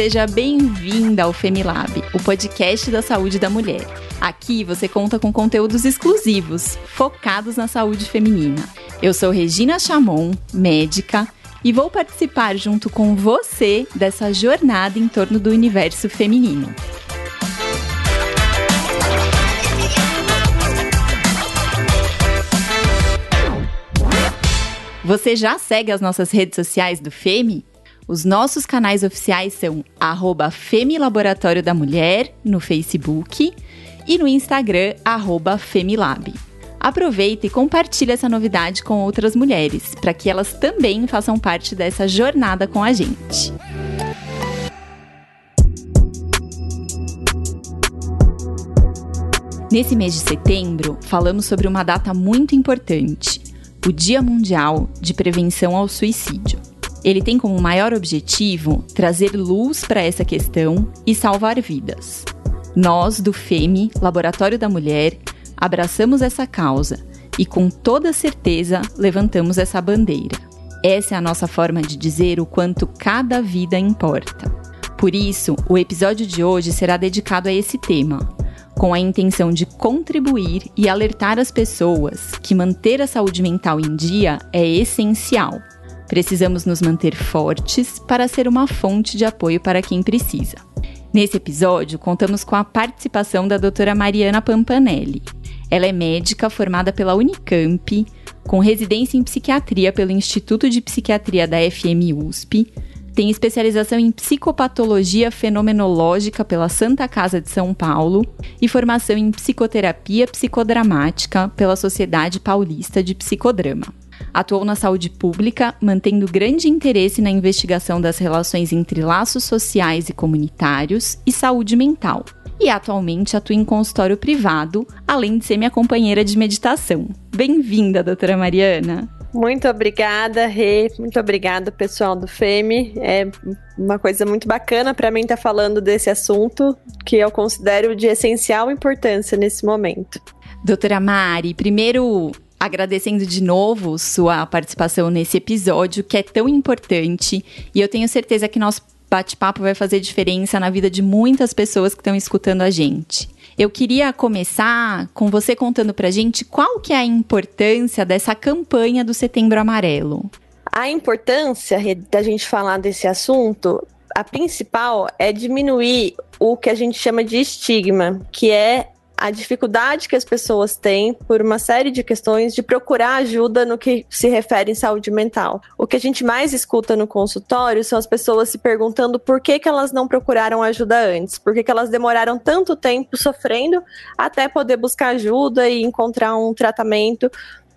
seja bem-vinda ao Femilab, o podcast da saúde da mulher. Aqui você conta com conteúdos exclusivos, focados na saúde feminina. Eu sou Regina Chamon, médica, e vou participar junto com você dessa jornada em torno do universo feminino. Você já segue as nossas redes sociais do FEMI? Os nossos canais oficiais são arroba Femilaboratório da Mulher no Facebook e no Instagram, arroba Femilab. Aproveita e compartilhe essa novidade com outras mulheres, para que elas também façam parte dessa jornada com a gente. Nesse mês de setembro, falamos sobre uma data muito importante, o Dia Mundial de Prevenção ao Suicídio. Ele tem como maior objetivo trazer luz para essa questão e salvar vidas. Nós, do FEME, Laboratório da Mulher, abraçamos essa causa e, com toda certeza, levantamos essa bandeira. Essa é a nossa forma de dizer o quanto cada vida importa. Por isso, o episódio de hoje será dedicado a esse tema, com a intenção de contribuir e alertar as pessoas que manter a saúde mental em dia é essencial. Precisamos nos manter fortes para ser uma fonte de apoio para quem precisa. Nesse episódio, contamos com a participação da doutora Mariana Pampanelli. Ela é médica formada pela Unicamp, com residência em psiquiatria pelo Instituto de Psiquiatria da FM USP, tem especialização em psicopatologia fenomenológica pela Santa Casa de São Paulo e formação em psicoterapia psicodramática pela Sociedade Paulista de Psicodrama. Atuou na saúde pública, mantendo grande interesse na investigação das relações entre laços sociais e comunitários e saúde mental. E atualmente atua em consultório privado, além de ser minha companheira de meditação. Bem-vinda, doutora Mariana! Muito obrigada, Rê. Muito obrigada, pessoal do FEME. É uma coisa muito bacana para mim estar tá falando desse assunto que eu considero de essencial importância nesse momento. Doutora Mari, primeiro agradecendo de novo sua participação nesse episódio que é tão importante e eu tenho certeza que nosso bate-papo vai fazer diferença na vida de muitas pessoas que estão escutando a gente. Eu queria começar com você contando pra gente qual que é a importância dessa campanha do Setembro Amarelo. A importância da gente falar desse assunto, a principal é diminuir o que a gente chama de estigma, que é a dificuldade que as pessoas têm por uma série de questões de procurar ajuda no que se refere em saúde mental. O que a gente mais escuta no consultório são as pessoas se perguntando por que, que elas não procuraram ajuda antes, por que, que elas demoraram tanto tempo sofrendo até poder buscar ajuda e encontrar um tratamento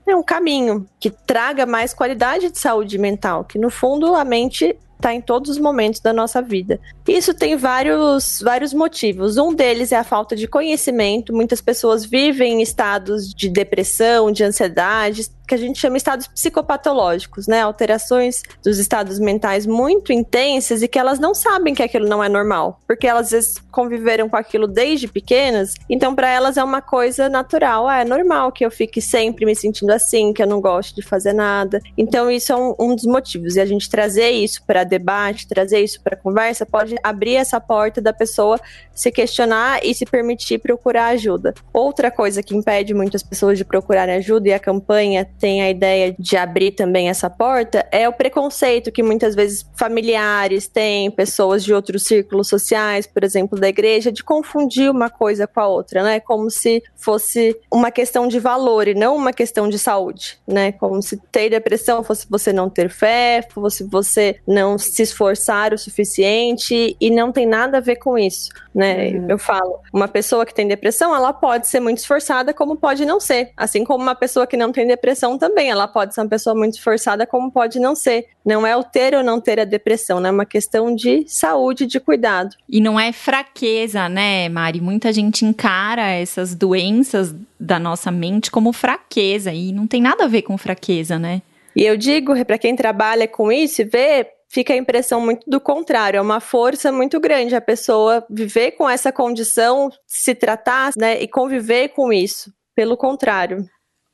é um caminho que traga mais qualidade de saúde mental, que no fundo a mente está em todos os momentos da nossa vida. Isso tem vários, vários motivos. Um deles é a falta de conhecimento. Muitas pessoas vivem em estados de depressão, de ansiedade, que a gente chama estados psicopatológicos, né? Alterações dos estados mentais muito intensas e que elas não sabem que aquilo não é normal, porque elas às vezes conviveram com aquilo desde pequenas, então para elas é uma coisa natural, ah, é normal que eu fique sempre me sentindo assim, que eu não gosto de fazer nada. Então isso é um, um dos motivos e a gente trazer isso para debate, trazer isso para conversa pode abrir essa porta da pessoa se questionar e se permitir procurar ajuda. Outra coisa que impede muitas pessoas de procurarem ajuda e a campanha tem a ideia de abrir também essa porta é o preconceito que muitas vezes familiares têm, pessoas de outros círculos sociais, por exemplo, da igreja, de confundir uma coisa com a outra, né? Como se fosse uma questão de valor e não uma questão de saúde, né? Como se ter depressão fosse você não ter fé, fosse você não se esforçar o suficiente e não tem nada a ver com isso, né? Uhum. Eu falo, uma pessoa que tem depressão, ela pode ser muito esforçada, como pode não ser, assim como uma pessoa que não tem depressão depressão também. Ela pode ser uma pessoa muito esforçada, como pode não ser. Não é o ter ou não ter a depressão, né? É uma questão de saúde, de cuidado. E não é fraqueza, né, Mari? Muita gente encara essas doenças da nossa mente como fraqueza e não tem nada a ver com fraqueza, né? E eu digo para quem trabalha com isso e vê, fica a impressão muito do contrário, é uma força muito grande a pessoa viver com essa condição, se tratar, né, e conviver com isso. Pelo contrário.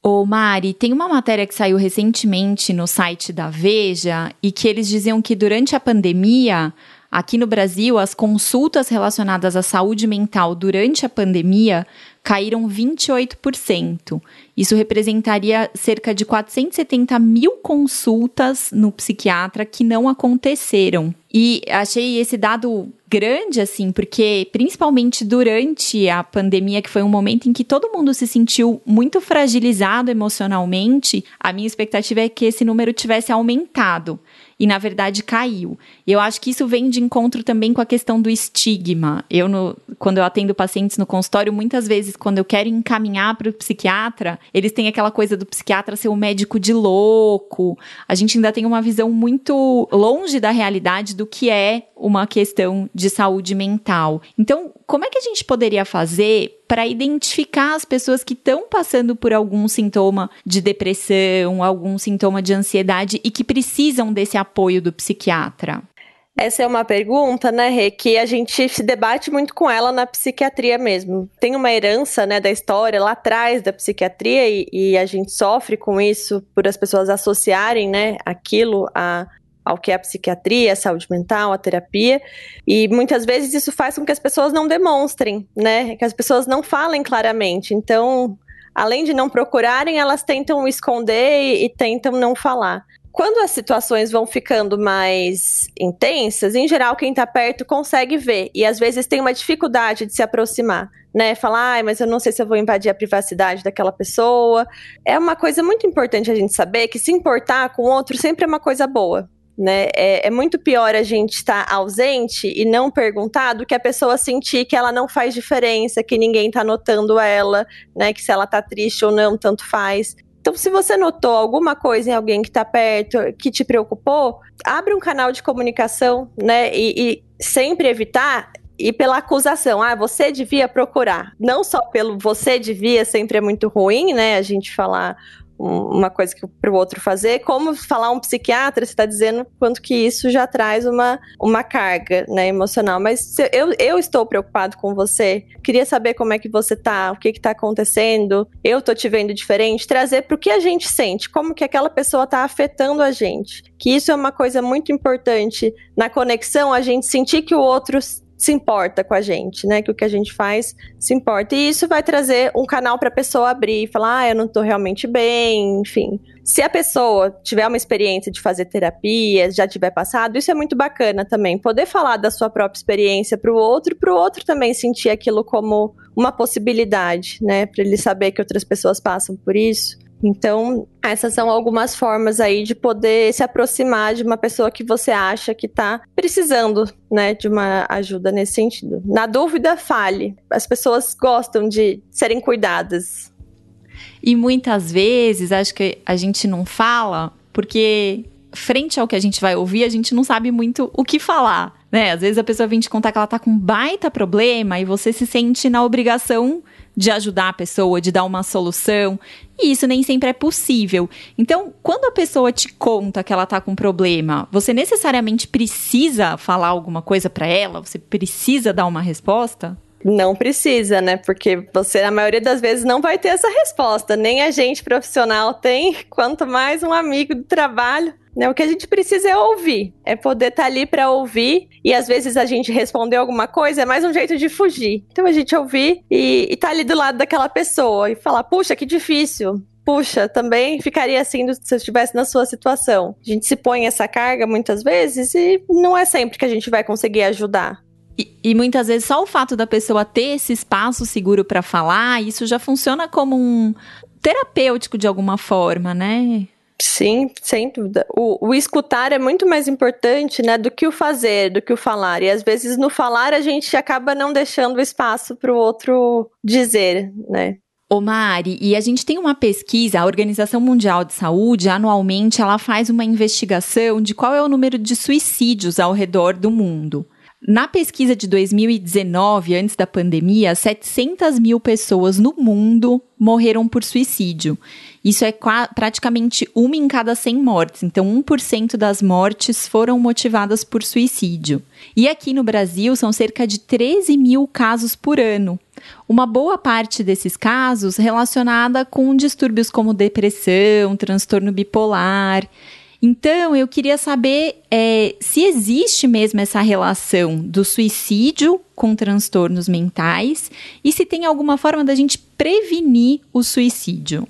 Ô Mari, tem uma matéria que saiu recentemente no site da Veja e que eles diziam que durante a pandemia Aqui no Brasil, as consultas relacionadas à saúde mental durante a pandemia caíram 28%. Isso representaria cerca de 470 mil consultas no psiquiatra que não aconteceram. E achei esse dado grande, assim, porque principalmente durante a pandemia, que foi um momento em que todo mundo se sentiu muito fragilizado emocionalmente, a minha expectativa é que esse número tivesse aumentado e na verdade caiu. E eu acho que isso vem de encontro também com a questão do estigma. Eu, no, quando eu atendo pacientes no consultório, muitas vezes, quando eu quero encaminhar para o psiquiatra, eles têm aquela coisa do psiquiatra ser um médico de louco. A gente ainda tem uma visão muito longe da realidade do que é uma questão de saúde mental. Então, como é que a gente poderia fazer para identificar as pessoas que estão passando por algum sintoma de depressão, algum sintoma de ansiedade e que precisam desse apoio do psiquiatra? Essa é uma pergunta, né, Rê, que a gente se debate muito com ela na psiquiatria mesmo. Tem uma herança, né, da história lá atrás da psiquiatria e, e a gente sofre com isso por as pessoas associarem, né, aquilo a ao que é a psiquiatria, a saúde mental, a terapia. E muitas vezes isso faz com que as pessoas não demonstrem, né? Que as pessoas não falem claramente. Então, além de não procurarem, elas tentam esconder e, tentam não falar. Quando as situações vão ficando mais intensas, em geral quem está perto consegue ver e às vezes tem uma dificuldade de se aproximar, né? Falar, ah, mas eu não sei se eu vou invadir a privacidade daquela pessoa. É uma coisa muito importante a gente saber que se importar com o outro sempre é uma coisa boa, né? É, é, muito pior a gente estar ausente e não perguntar do que a pessoa sentir que ela não faz diferença, que ninguém está notando ela, né? Que se ela está triste ou não, tanto faz. Então, se você notou alguma coisa em alguém que está perto, que te preocupou, abre um canal de comunicação, né? E, e sempre evitar e pela acusação, ah, você devia procurar. Não só pelo você devia, sempre é muito ruim, né? A gente falar uma coisa para o outro fazer, como falar um psiquiatra, você está dizendo quanto que isso já traz uma, uma carga né, emocional. Mas eu, eu estou preocupado com você, queria saber como é que você tá, o que está acontecendo, eu estou te vendo diferente, trazer para o que a gente sente, como que aquela pessoa está afetando a gente. Que isso é uma coisa muito importante na conexão, a gente sentir que o outro se importa com a gente, né? Que o que a gente faz se importa. E isso vai trazer um canal para a pessoa abrir e falar: ah, eu não estou realmente bem, enfim. Se a pessoa tiver uma experiência de fazer terapia, já tiver passado, isso é muito bacana também. Poder falar da sua própria experiência para o outro, para o outro também sentir aquilo como uma possibilidade, né? Para ele saber que outras pessoas passam por isso. Então, essas são algumas formas aí de poder se aproximar de uma pessoa que você acha que está precisando, né, de uma ajuda nesse sentido. Na dúvida, fale. As pessoas gostam de serem cuidadas. E muitas vezes, acho que a gente não fala porque frente ao que a gente vai ouvir, a gente não sabe muito o que falar, né? Às vezes a pessoa vem te contar que ela tá com um baita problema e você se sente na obrigação de ajudar a pessoa, de dar uma solução. E isso nem sempre é possível. Então, quando a pessoa te conta que ela tá com um problema, você necessariamente precisa falar alguma coisa para ela? Você precisa dar uma resposta? Não precisa, né? Porque você, na maioria das vezes, não vai ter essa resposta. Nem a gente profissional tem, quanto mais um amigo do trabalho. Né? O que a gente precisa é ouvir, é poder estar tá ali para ouvir. E às vezes a gente responder alguma coisa é mais um jeito de fugir. Então a gente ouvir e, estar tá ali do lado daquela pessoa e falar: puxa, que difícil puxa, também ficaria assim se eu estivesse na sua situação. A gente se põe essa carga muitas vezes e não é sempre que a gente vai conseguir ajudar. E, e, muitas vezes só o fato da pessoa ter esse espaço seguro para falar, isso já funciona como um terapêutico de alguma forma, né? Sim, sem dúvida. O, o, escutar é muito mais importante, né, do que o fazer, do que o falar. E às vezes no falar a gente acaba não deixando espaço para o outro dizer, né? Ô Mari, e a gente tem uma pesquisa, a Organização Mundial de Saúde, anualmente ela faz uma investigação de qual é o número de suicídios ao redor do mundo. Na pesquisa de 2019, antes da pandemia, 700 mil pessoas no mundo morreram por suicídio. Isso é praticamente uma em cada 100 mortes. Então, 1% das mortes foram motivadas por suicídio. E aqui no Brasil, são cerca de 13 mil casos por ano. Uma boa parte desses casos relacionada com distúrbios como depressão, transtorno bipolar. Então, eu queria saber é, se existe mesmo essa relação do suicídio com transtornos mentais e se tem alguma forma da gente prevenir o suicídio.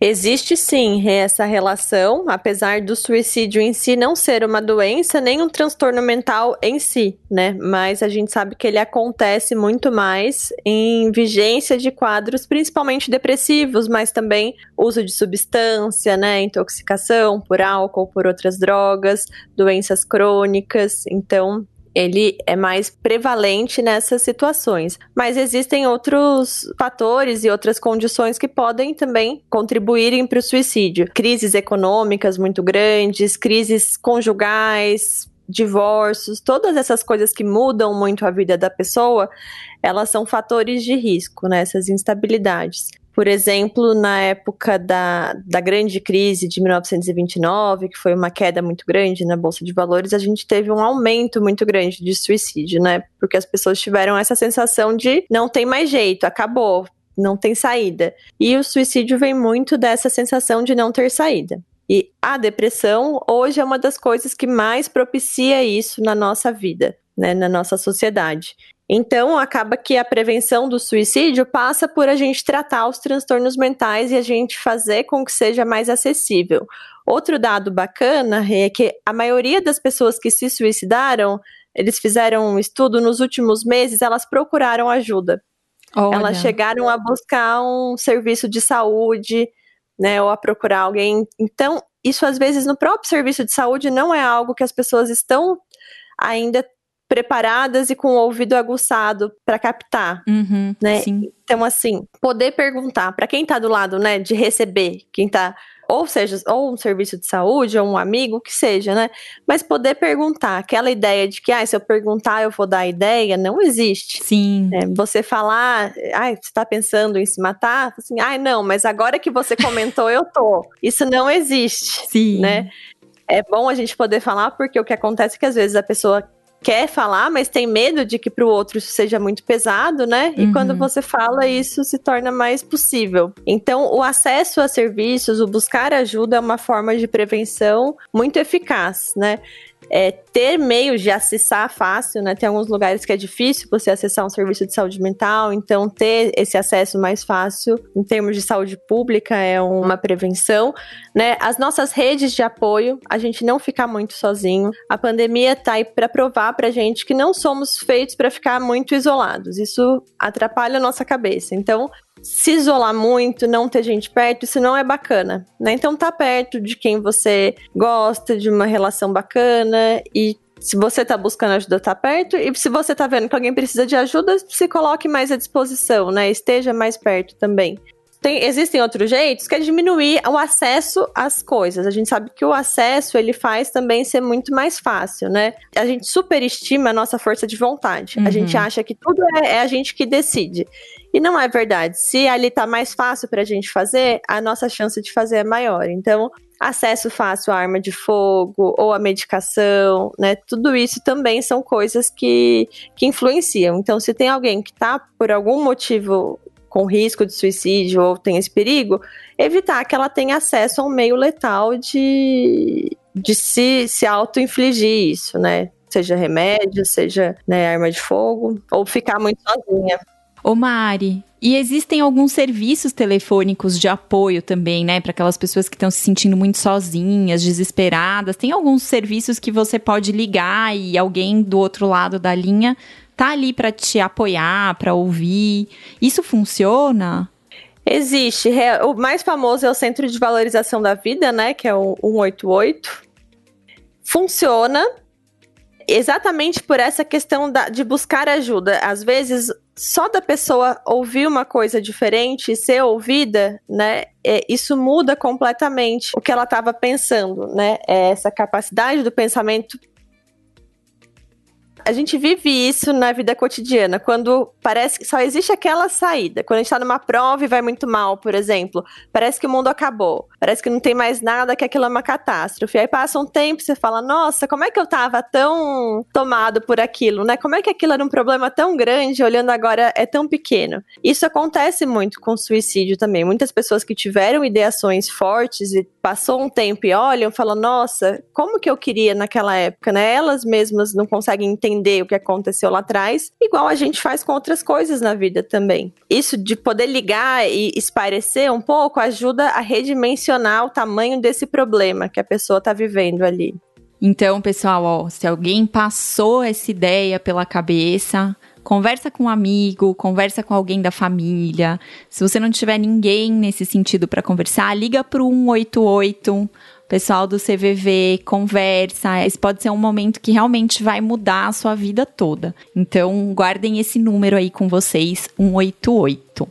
Existe sim essa relação, apesar do suicídio em si não ser uma doença, nem um transtorno mental em si, né? Mas a gente sabe que ele acontece muito mais em vigência de quadros, principalmente depressivos, mas também uso de substância, né? Intoxicação por álcool, por outras drogas, doenças crônicas. Então, ele é mais prevalente nessas situações. Mas existem outros fatores e outras condições que podem também contribuírem para o suicídio. Crises econômicas muito grandes, crises conjugais, divórcios, todas essas coisas que mudam muito a vida da pessoa, elas são fatores de risco, né? Essas instabilidades. Por exemplo, na época da, da grande crise de 1929, que foi uma queda muito grande na Bolsa de Valores, a gente teve um aumento muito grande de suicídio, né? Porque as pessoas tiveram essa sensação de não tem mais jeito, acabou, não tem saída. E o suicídio vem muito dessa sensação de não ter saída. E a depressão hoje é uma das coisas que mais propicia isso na nossa vida, né, na nossa sociedade. Então, acaba que a prevenção do suicídio passa por a gente tratar os transtornos mentais e a gente fazer com que seja mais acessível. Outro dado bacana é que a maioria das pessoas que se suicidaram, eles fizeram um estudo nos últimos meses, elas procuraram ajuda. Olha. Elas chegaram a buscar um serviço de saúde, né, ou a procurar alguém. Então, isso às vezes no próprio serviço de saúde não é algo que as pessoas estão ainda preparadas e com o ouvido aguçado para captar, uhum, né? Sim. Então assim, poder perguntar para quem tá do lado, né, de receber, quem tá ou seja, ou um serviço de saúde, ou um amigo, o que seja, né? Mas poder perguntar, aquela ideia de que, ah, se eu perguntar eu vou dar a ideia, não existe. Sim. É, você falar, ah, você tá pensando em se matar? Assim, ah, não, mas agora que você comentou, eu tô. Isso não existe. Sim. Né? É bom a gente poder falar, porque o que acontece é que às vezes a pessoa quer falar, mas tem medo de que para o outro isso seja muito pesado, né? E uhum. quando você fala, isso se torna mais possível. Então, o acesso a serviços, o buscar ajuda é uma forma de prevenção muito eficaz, né? É, ter meios de acessar fácil, né? Tem alguns lugares que é difícil você acessar um serviço de saúde mental, então ter esse acesso mais fácil em termos de saúde pública é uma prevenção, né? As nossas redes de apoio, a gente não ficar muito sozinho. A pandemia tá aí para provar pra gente que não somos feitos para ficar muito isolados. Isso atrapalha a nossa cabeça. Então, se isolar muito, não ter gente perto, isso não é bacana, né? Então tá perto de quem você gosta, de uma relação bacana e se você tá buscando ajuda, tá perto. E se você tá vendo que alguém precisa de ajuda, se coloque mais à disposição, né? Esteja mais perto também. Tem, existem outros jeitos que é diminuir o acesso às coisas. A gente sabe que o acesso ele faz também ser muito mais fácil, né? A gente superestima a nossa força de vontade. Uhum. A gente acha que tudo é, é, a gente que decide. E não é verdade. Se ali tá mais fácil para a gente fazer, a nossa chance de fazer é maior. Então, acesso fácil à arma de fogo ou à medicação, né? Tudo isso também são coisas que, que influenciam. Então, se tem alguém que tá por algum motivo com risco de suicídio ou tem esse perigo, evitar que ela tenha acesso a um meio letal de, de se, se auto-infligir isso, né? Seja remédio, seja né, arma de fogo, ou ficar muito sozinha. Ô Mari, e existem alguns serviços telefônicos de apoio também, né, para aquelas pessoas que estão se sentindo muito sozinhas, desesperadas. Tem alguns serviços que você pode ligar e alguém do outro lado da linha tá ali para te apoiar, para ouvir. Isso funciona? Existe. O mais famoso é o Centro de Valorização da Vida, né? Que é o 188. Funciona exatamente por essa questão da, de buscar ajuda. Às vezes, só da pessoa ouvir uma coisa diferente e ser ouvida, né? É, isso muda completamente o que ela estava pensando, né? É essa capacidade do pensamento A gente vive isso na vida cotidiana, quando parece que só existe aquela saída. Quando a gente tá numa prova e vai muito mal, por exemplo, parece que o mundo acabou. Parece que não tem mais nada, que aquilo é uma catástrofe. Aí passa um tempo e você fala: Nossa, como é que eu tava tão tomado por aquilo, né? Como é que aquilo era um problema tão grande, olhando agora é tão pequeno? Isso acontece muito com suicídio também. Muitas pessoas que tiveram ideações fortes e passou um tempo e olham, falam: Nossa, como que eu queria naquela época, né? Elas mesmas não conseguem entender o que aconteceu lá atrás, igual a gente faz com outras coisas na vida também. Isso de poder ligar e esparecer um pouco ajuda a redimensionar o tamanho desse problema que a pessoa está vivendo ali. Então, pessoal, ó, se alguém passou essa ideia pela cabeça, conversa com um amigo, conversa com alguém da família. Se você não tiver ninguém nesse sentido para conversar, liga para o 188 pessoal do CVV, conversa. Esse pode ser um momento que realmente vai mudar a sua vida toda. Então, guardem esse número aí com vocês, 188.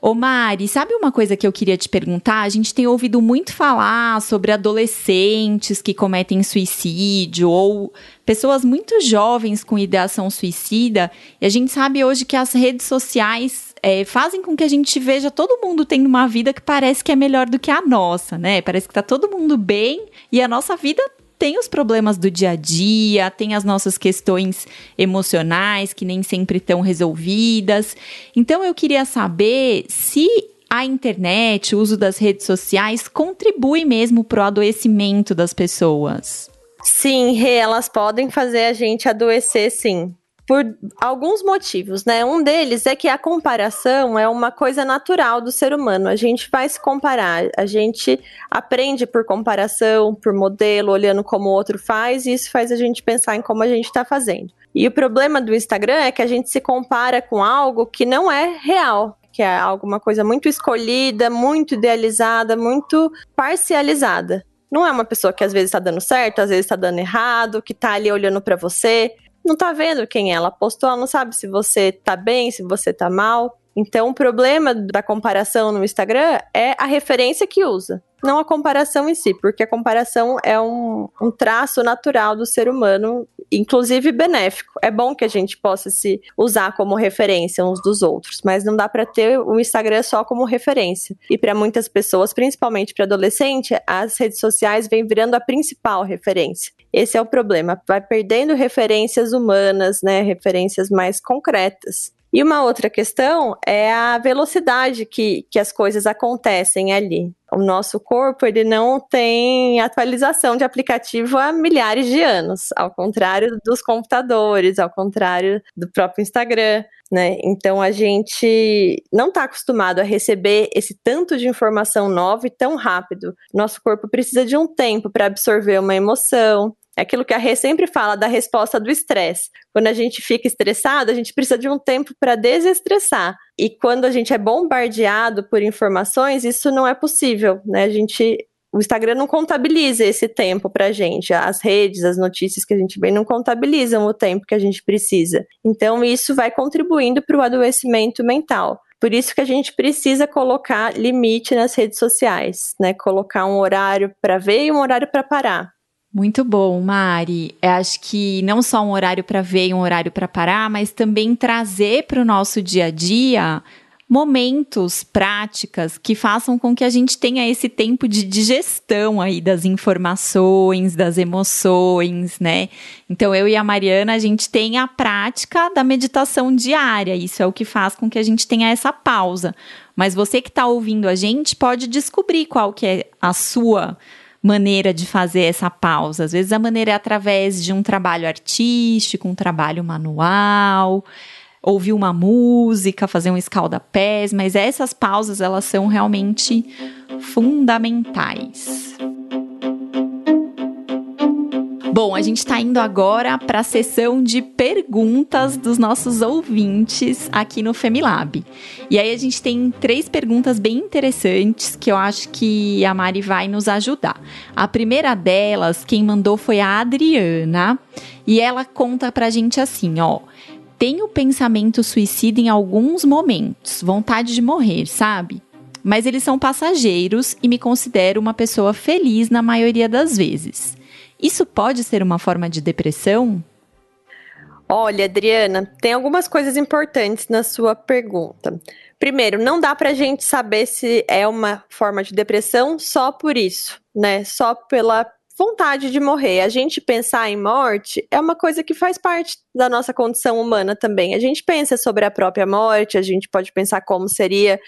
Ô Mari, sabe uma coisa que eu queria te perguntar? A gente tem ouvido muito falar sobre adolescentes que cometem suicídio ou pessoas muito jovens com ideação suicida. E a gente sabe hoje que as redes sociais é, fazem com que a gente veja todo mundo tendo uma vida que parece que é melhor do que a nossa, né? Parece que tá todo mundo bem e a nossa vida tem os problemas do dia a dia, tem as nossas questões emocionais que nem sempre estão resolvidas. Então eu queria saber se a internet, o uso das redes sociais contribui mesmo para o adoecimento das pessoas. Sim, elas podem fazer a gente adoecer, sim por alguns motivos, né? Um deles é que a comparação é uma coisa natural do ser humano. A gente vai se comparar, a gente aprende por comparação, por modelo, olhando como o outro faz, e isso faz a gente pensar em como a gente está fazendo. E o problema do Instagram é que a gente se compara com algo que não é real, que é alguma coisa muito escolhida, muito idealizada, muito parcializada. Não é uma pessoa que às vezes está dando certo, às vezes está dando errado, que está ali olhando para você não tá vendo quem é. Ela postou, ela não sabe se você tá bem, se você tá mal. Então, o problema da comparação no Instagram é a referência que usa, não a comparação em si, porque a comparação é um, um traço natural do ser humano, inclusive benéfico. É bom que a gente possa se usar como referência uns dos outros, mas não dá para ter o Instagram só como referência. E para muitas pessoas, principalmente para adolescente, as redes sociais vêm virando a principal referência. Esse é o problema, vai perdendo referências humanas, né, referências mais concretas. E uma outra questão é a velocidade que, que as coisas acontecem ali. O nosso corpo ele não tem atualização de aplicativo há milhares de anos, ao contrário dos computadores, ao contrário do próprio Instagram. Né? Então a gente não está acostumado a receber esse tanto de informação nova e tão rápido. Nosso corpo precisa de um tempo para absorver uma emoção, é aquilo que a Rê sempre fala da resposta do estresse. Quando a gente fica estressado, a gente precisa de um tempo para desestressar. E quando a gente é bombardeado por informações, isso não é possível, né? A gente o Instagram não contabiliza esse tempo pra gente. As redes, as notícias que a gente vê não contabilizam o tempo que a gente precisa. Então, isso vai contribuindo para o adoecimento mental. Por isso que a gente precisa colocar limite nas redes sociais, né? Colocar um horário para ver e um horário para parar. Muito bom, Mari. Eu acho que não só um horário para ver e um horário para parar, mas também trazer para o nosso dia a dia momentos, práticas que façam com que a gente tenha esse tempo de digestão aí das informações, das emoções, né? Então eu e a Mariana, a gente tem a prática da meditação diária. Isso é o que faz com que a gente tenha essa pausa. Mas você que está ouvindo a gente pode descobrir qual que é a sua maneira de fazer essa pausa. Às vezes a maneira é através de um trabalho artístico, um trabalho manual, ouvir uma música, fazer um escalda-pés, mas essas pausas elas são realmente fundamentais. Bom, a gente está indo agora para a sessão de perguntas dos nossos ouvintes aqui no Femilab. E aí a gente tem três perguntas bem interessantes que eu acho que a Mari vai nos ajudar. A primeira delas, quem mandou foi a Adriana, e ela conta pra gente assim, ó: tenho pensamento suicida em alguns momentos, vontade de morrer, sabe? Mas eles são passageiros e me considero uma pessoa feliz na maioria das vezes. Isso pode ser uma forma de depressão? Olha, Adriana, tem algumas coisas importantes na sua pergunta. Primeiro, não dá pra gente saber se é uma forma de depressão só por isso, né? Só pela vontade de morrer. A gente pensar em morte é uma coisa que faz parte da nossa condição humana também. A gente pensa sobre a própria morte, a gente pode pensar como seria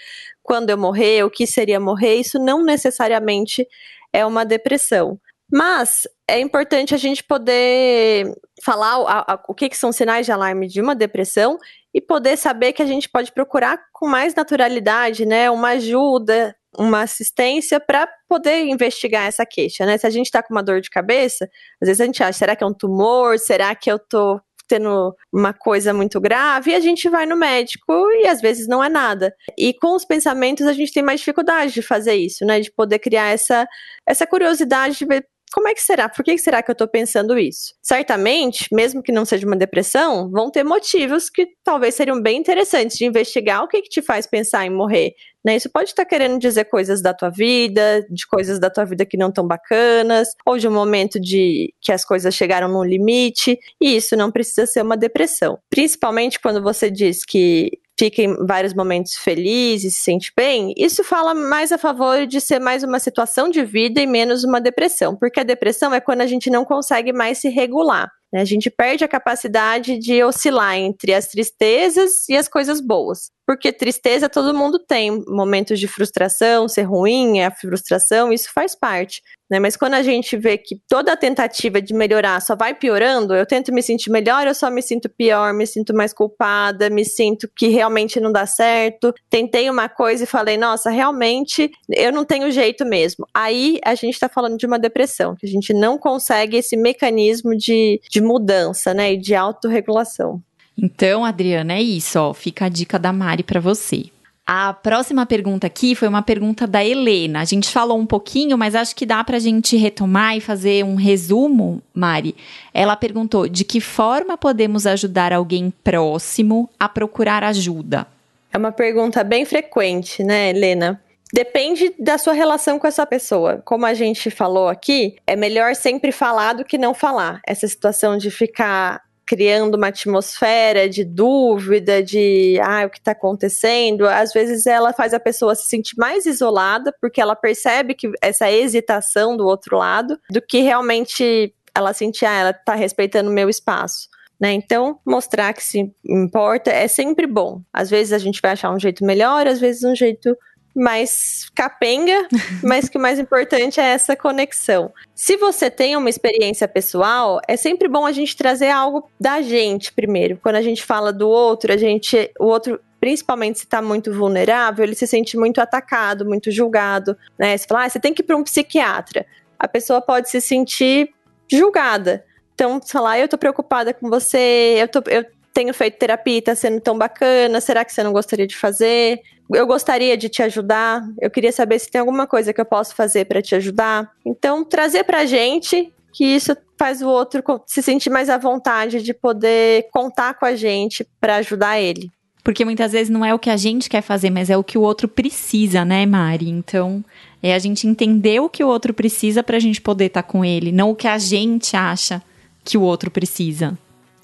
quando eu morrer, o que seria morrer. Isso não necessariamente é uma depressão. Mas é importante a gente poder falar a, a, o que, que são sinais de alarme de uma depressão e poder saber que a gente pode procurar com mais naturalidade, né, uma ajuda, uma assistência para poder investigar essa queixa, né? Se a gente está com uma dor de cabeça, às vezes a gente acha, será que é um tumor? Será que eu tô tendo uma coisa muito grave, e a gente vai no médico e às vezes não é nada. E com os pensamentos a gente tem mais dificuldade de fazer isso, né? De poder criar essa, essa curiosidade de ver como é que será? Por que será que eu estou pensando isso? Certamente, mesmo que não seja uma depressão, vão ter motivos que talvez seriam bem interessantes de investigar o que, que te faz pensar em morrer. Né? Isso pode estar querendo dizer coisas da tua vida, de coisas da tua vida que não estão bacanas, ou de um momento de que as coisas chegaram num limite, e isso não precisa ser uma depressão. Principalmente quando você diz que fica em vários momentos feliz e se sente bem, isso fala mais a favor de ser mais uma situação de vida e menos uma depressão, porque a depressão é quando a gente não consegue mais se regular. Né? A gente perde a capacidade de oscilar entre as tristezas e as coisas boas. Porque tristeza todo mundo tem, momentos de frustração, ser ruim, é a frustração, isso faz parte. Né? Mas quando a gente vê que toda a tentativa de melhorar só vai piorando, eu tento me sentir melhor, eu só me sinto pior, me sinto mais culpada, me sinto que realmente não dá certo. Tentei uma coisa e falei, nossa, realmente eu não tenho jeito mesmo. Aí a gente está falando de uma depressão, que a gente não consegue esse mecanismo de, de mudança, né? E de autorregulação. Então, Adriana, é isso, ó. Fica a dica da Mari para você. A próxima pergunta aqui foi uma pergunta da Helena. A gente falou um pouquinho, mas acho que dá para a gente retomar e fazer um resumo, Mari. Ela perguntou: de que forma podemos ajudar alguém próximo a procurar ajuda? É uma pergunta bem frequente, né, Helena? Depende da sua relação com essa pessoa. Como a gente falou aqui, é melhor sempre falar do que não falar. Essa situação de ficar criando uma atmosfera de dúvida, de ah, o que está acontecendo, às vezes ela faz a pessoa se sentir mais isolada, porque ela percebe que essa hesitação do outro lado, do que realmente ela sentir, ah, ela está respeitando o meu espaço. Né? Então, mostrar que se importa é sempre bom. Às vezes a gente vai achar um jeito melhor, às vezes um jeito mais capenga, mas que o mais importante é essa conexão. Se você tem uma experiência pessoal, é sempre bom a gente trazer algo da gente primeiro. Quando a gente fala do outro, a gente, o outro principalmente se está muito vulnerável, ele se sente muito atacado, muito julgado, né? Você fala, ah, você tem que ir para um psiquiatra. A pessoa pode se sentir julgada. Então, sei lá, eu tô preocupada com você, eu, tô, eu tenho feito terapia, tá sendo tão bacana, será que você não gostaria de fazer? eu gostaria de te ajudar, eu queria saber se tem alguma coisa que eu posso fazer para te ajudar. Então, trazer pra gente que isso faz o outro se sentir mais à vontade de poder contar com a gente para ajudar ele. Porque muitas vezes não é o que a gente quer fazer, mas é o que o outro precisa, né, Mari? Então, é a gente entender o que o outro precisa para a gente poder estar tá com ele, não o que a gente acha que o outro precisa.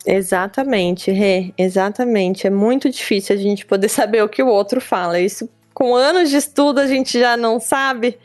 Exatamente, Rê, exatamente. É muito difícil a gente poder saber o que o outro fala. Isso, com anos de estudo, a gente já não sabe.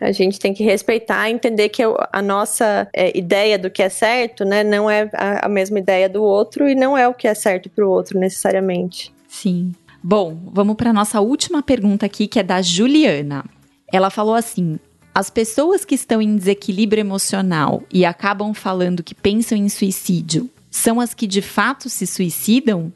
A gente tem que respeitar e entender que a nossa é, ideia do que é certo, né, não é a, a mesma ideia do outro e não é o que é certo para o outro necessariamente. Sim. Bom, vamos para nossa última pergunta aqui, que é da Juliana. Ela falou assim: as pessoas que estão em desequilíbrio emocional e acabam falando que pensam em suicídio são as que de fato se suicidam?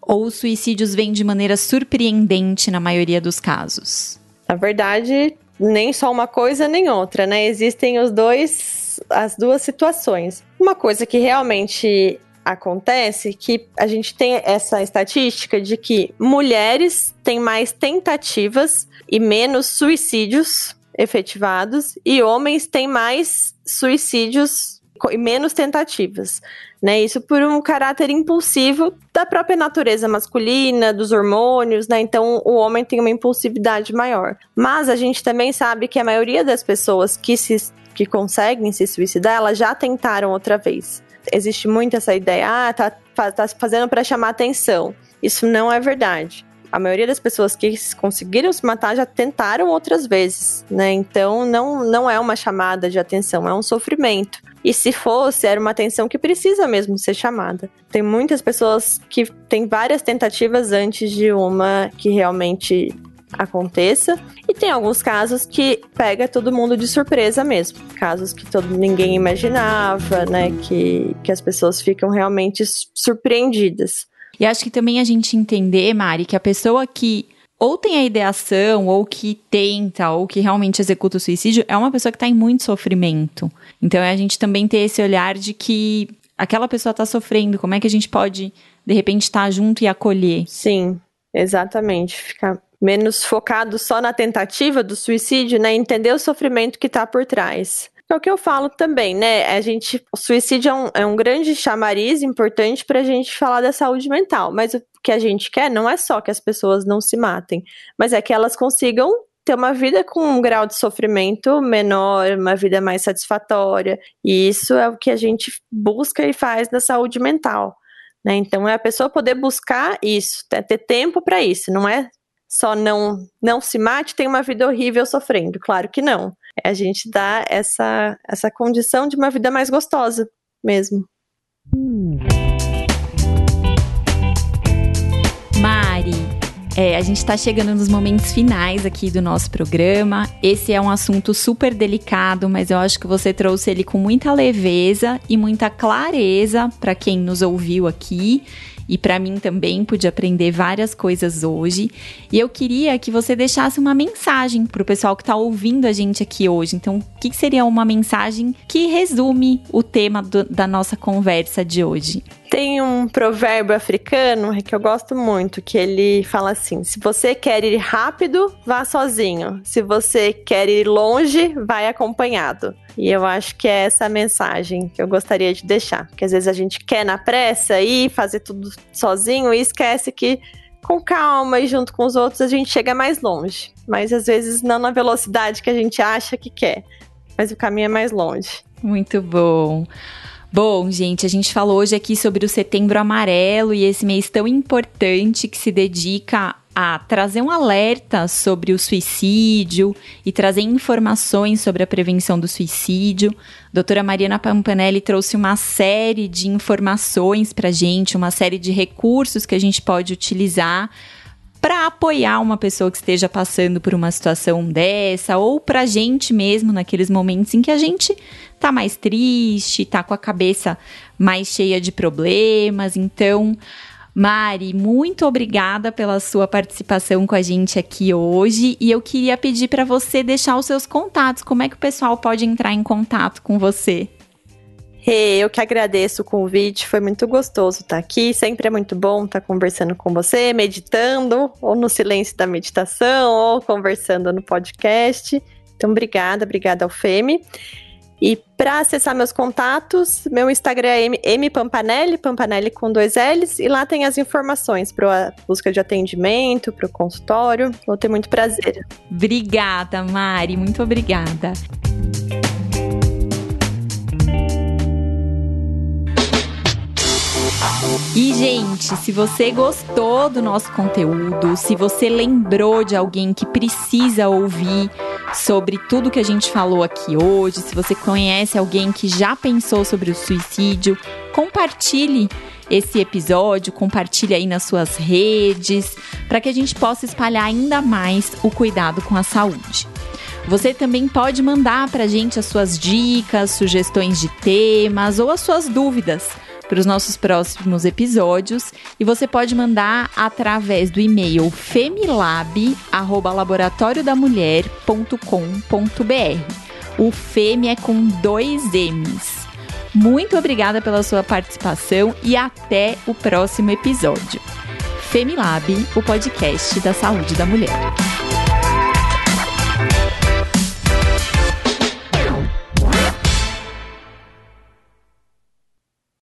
Ou os suicídios vêm de maneira surpreendente na maioria dos casos? Na verdade, nem só uma coisa nem outra, né? Existem os dois, as duas situações. Uma coisa que realmente acontece que a gente tem essa estatística de que mulheres têm mais tentativas e menos suicídios efetivados e homens têm mais suicídios e menos tentativas né? Isso por um caráter impulsivo da própria natureza masculina, dos hormônios, né? Então o homem tem uma impulsividade maior. Mas a gente também sabe que a maioria das pessoas que se que conseguem se suicidar, elas já tentaram outra vez. existe muito essa ideia, ah, tá, tá fazendo para chamar atenção. Isso não é verdade. A maioria das pessoas que conseguiram se matar já tentaram outras vezes, né? Então não, não é uma chamada de atenção, é um sofrimento. E se fosse, era uma atenção que precisa mesmo ser chamada. Tem muitas pessoas que têm várias tentativas antes de uma que realmente aconteça. E tem alguns casos que pega todo mundo de surpresa mesmo. Casos que todo, ninguém imaginava, né? Que, que as pessoas ficam realmente surpreendidas. E acho que também a gente entender, Mari, que a pessoa que ou tem a ideação, ou que tenta, ou que realmente executa o suicídio, é uma pessoa que está em muito sofrimento. Então é a gente também ter esse olhar de que aquela pessoa está sofrendo, como é que a gente pode, de repente, estar tá junto e acolher? Sim, exatamente. Ficar menos focado só na tentativa do suicídio, né? Entender o sofrimento que está por trás. É o que eu falo também, né? A gente, o suicídio é um, é um grande chamariz importante para a gente falar da saúde mental, mas o que a gente quer não é só que as pessoas não se matem, mas é que elas consigam ter uma vida com um grau de sofrimento menor, uma vida mais satisfatória. E isso é o que a gente busca e faz na saúde mental. Né? Então é a pessoa poder buscar isso, ter tempo para isso, não é só não não se mate, tem uma vida horrível sofrendo. Claro que não. É a gente dá essa, essa condição de uma vida mais gostosa mesmo. Mari, é, a gente está chegando nos momentos finais aqui do nosso programa. Esse é um assunto super delicado, mas eu acho que você trouxe ele com muita leveza e muita clareza para quem nos ouviu aqui e para mim também pude aprender várias coisas hoje. E eu queria que você deixasse uma mensagem para o pessoal que está ouvindo a gente aqui hoje. Então, o que seria uma mensagem que resume o tema do, da nossa conversa de hoje? Tem um provérbio africano que eu gosto muito, que ele fala assim: se você quer ir rápido, vá sozinho. Se você quer ir longe, vai acompanhado. E eu acho que é essa a mensagem que eu gostaria de deixar. Porque às vezes a gente quer na pressa ir fazer tudo sozinho e esquece que com calma e junto com os outros a gente chega mais longe. Mas às vezes não na velocidade que a gente acha que quer. Mas o caminho é mais longe. Muito bom. Bom, gente, a gente falou hoje aqui sobre o Setembro Amarelo e esse mês tão importante que se dedica a trazer um alerta sobre o suicídio e trazer informações sobre a prevenção do suicídio. Doutora Mariana Pampanelli trouxe uma série de informações para gente, uma série de recursos que a gente pode utilizar para apoiar uma pessoa que esteja passando por uma situação dessa ou para a gente mesmo naqueles momentos em que a gente tá mais triste, tá com a cabeça mais cheia de problemas. Então, Mari, muito obrigada pela sua participação com a gente aqui hoje e eu queria pedir para você deixar os seus contatos. Como é que o pessoal pode entrar em contato com você? Eu que agradeço o convite, foi muito gostoso estar aqui. Sempre é muito bom estar conversando com você, meditando, ou no silêncio da meditação, ou conversando no podcast. Então, obrigada, obrigada ao Femi. E para acessar meus contatos, meu Instagram é mpampanelli, Pampanelli com dois L's, e lá tem as informações para busca de atendimento, para o consultório. Vou ter muito prazer. Obrigada, Mari, muito obrigada. E, gente, se você gostou do nosso conteúdo, se você lembrou de alguém que precisa ouvir sobre tudo que a gente falou aqui hoje, se você conhece alguém que já pensou sobre o suicídio, compartilhe esse episódio, compartilhe aí nas suas redes, para que a gente possa espalhar ainda mais o cuidado com a saúde. Você também pode mandar para a gente as suas dicas, sugestões de temas ou as suas dúvidas para os nossos próximos episódios e você pode mandar através do e-mail femilab@laboratoriodamulher.com.br. O Femi é com dois M's. Muito obrigada pela sua participação e até o próximo episódio. Femilab, o podcast da saúde da mulher.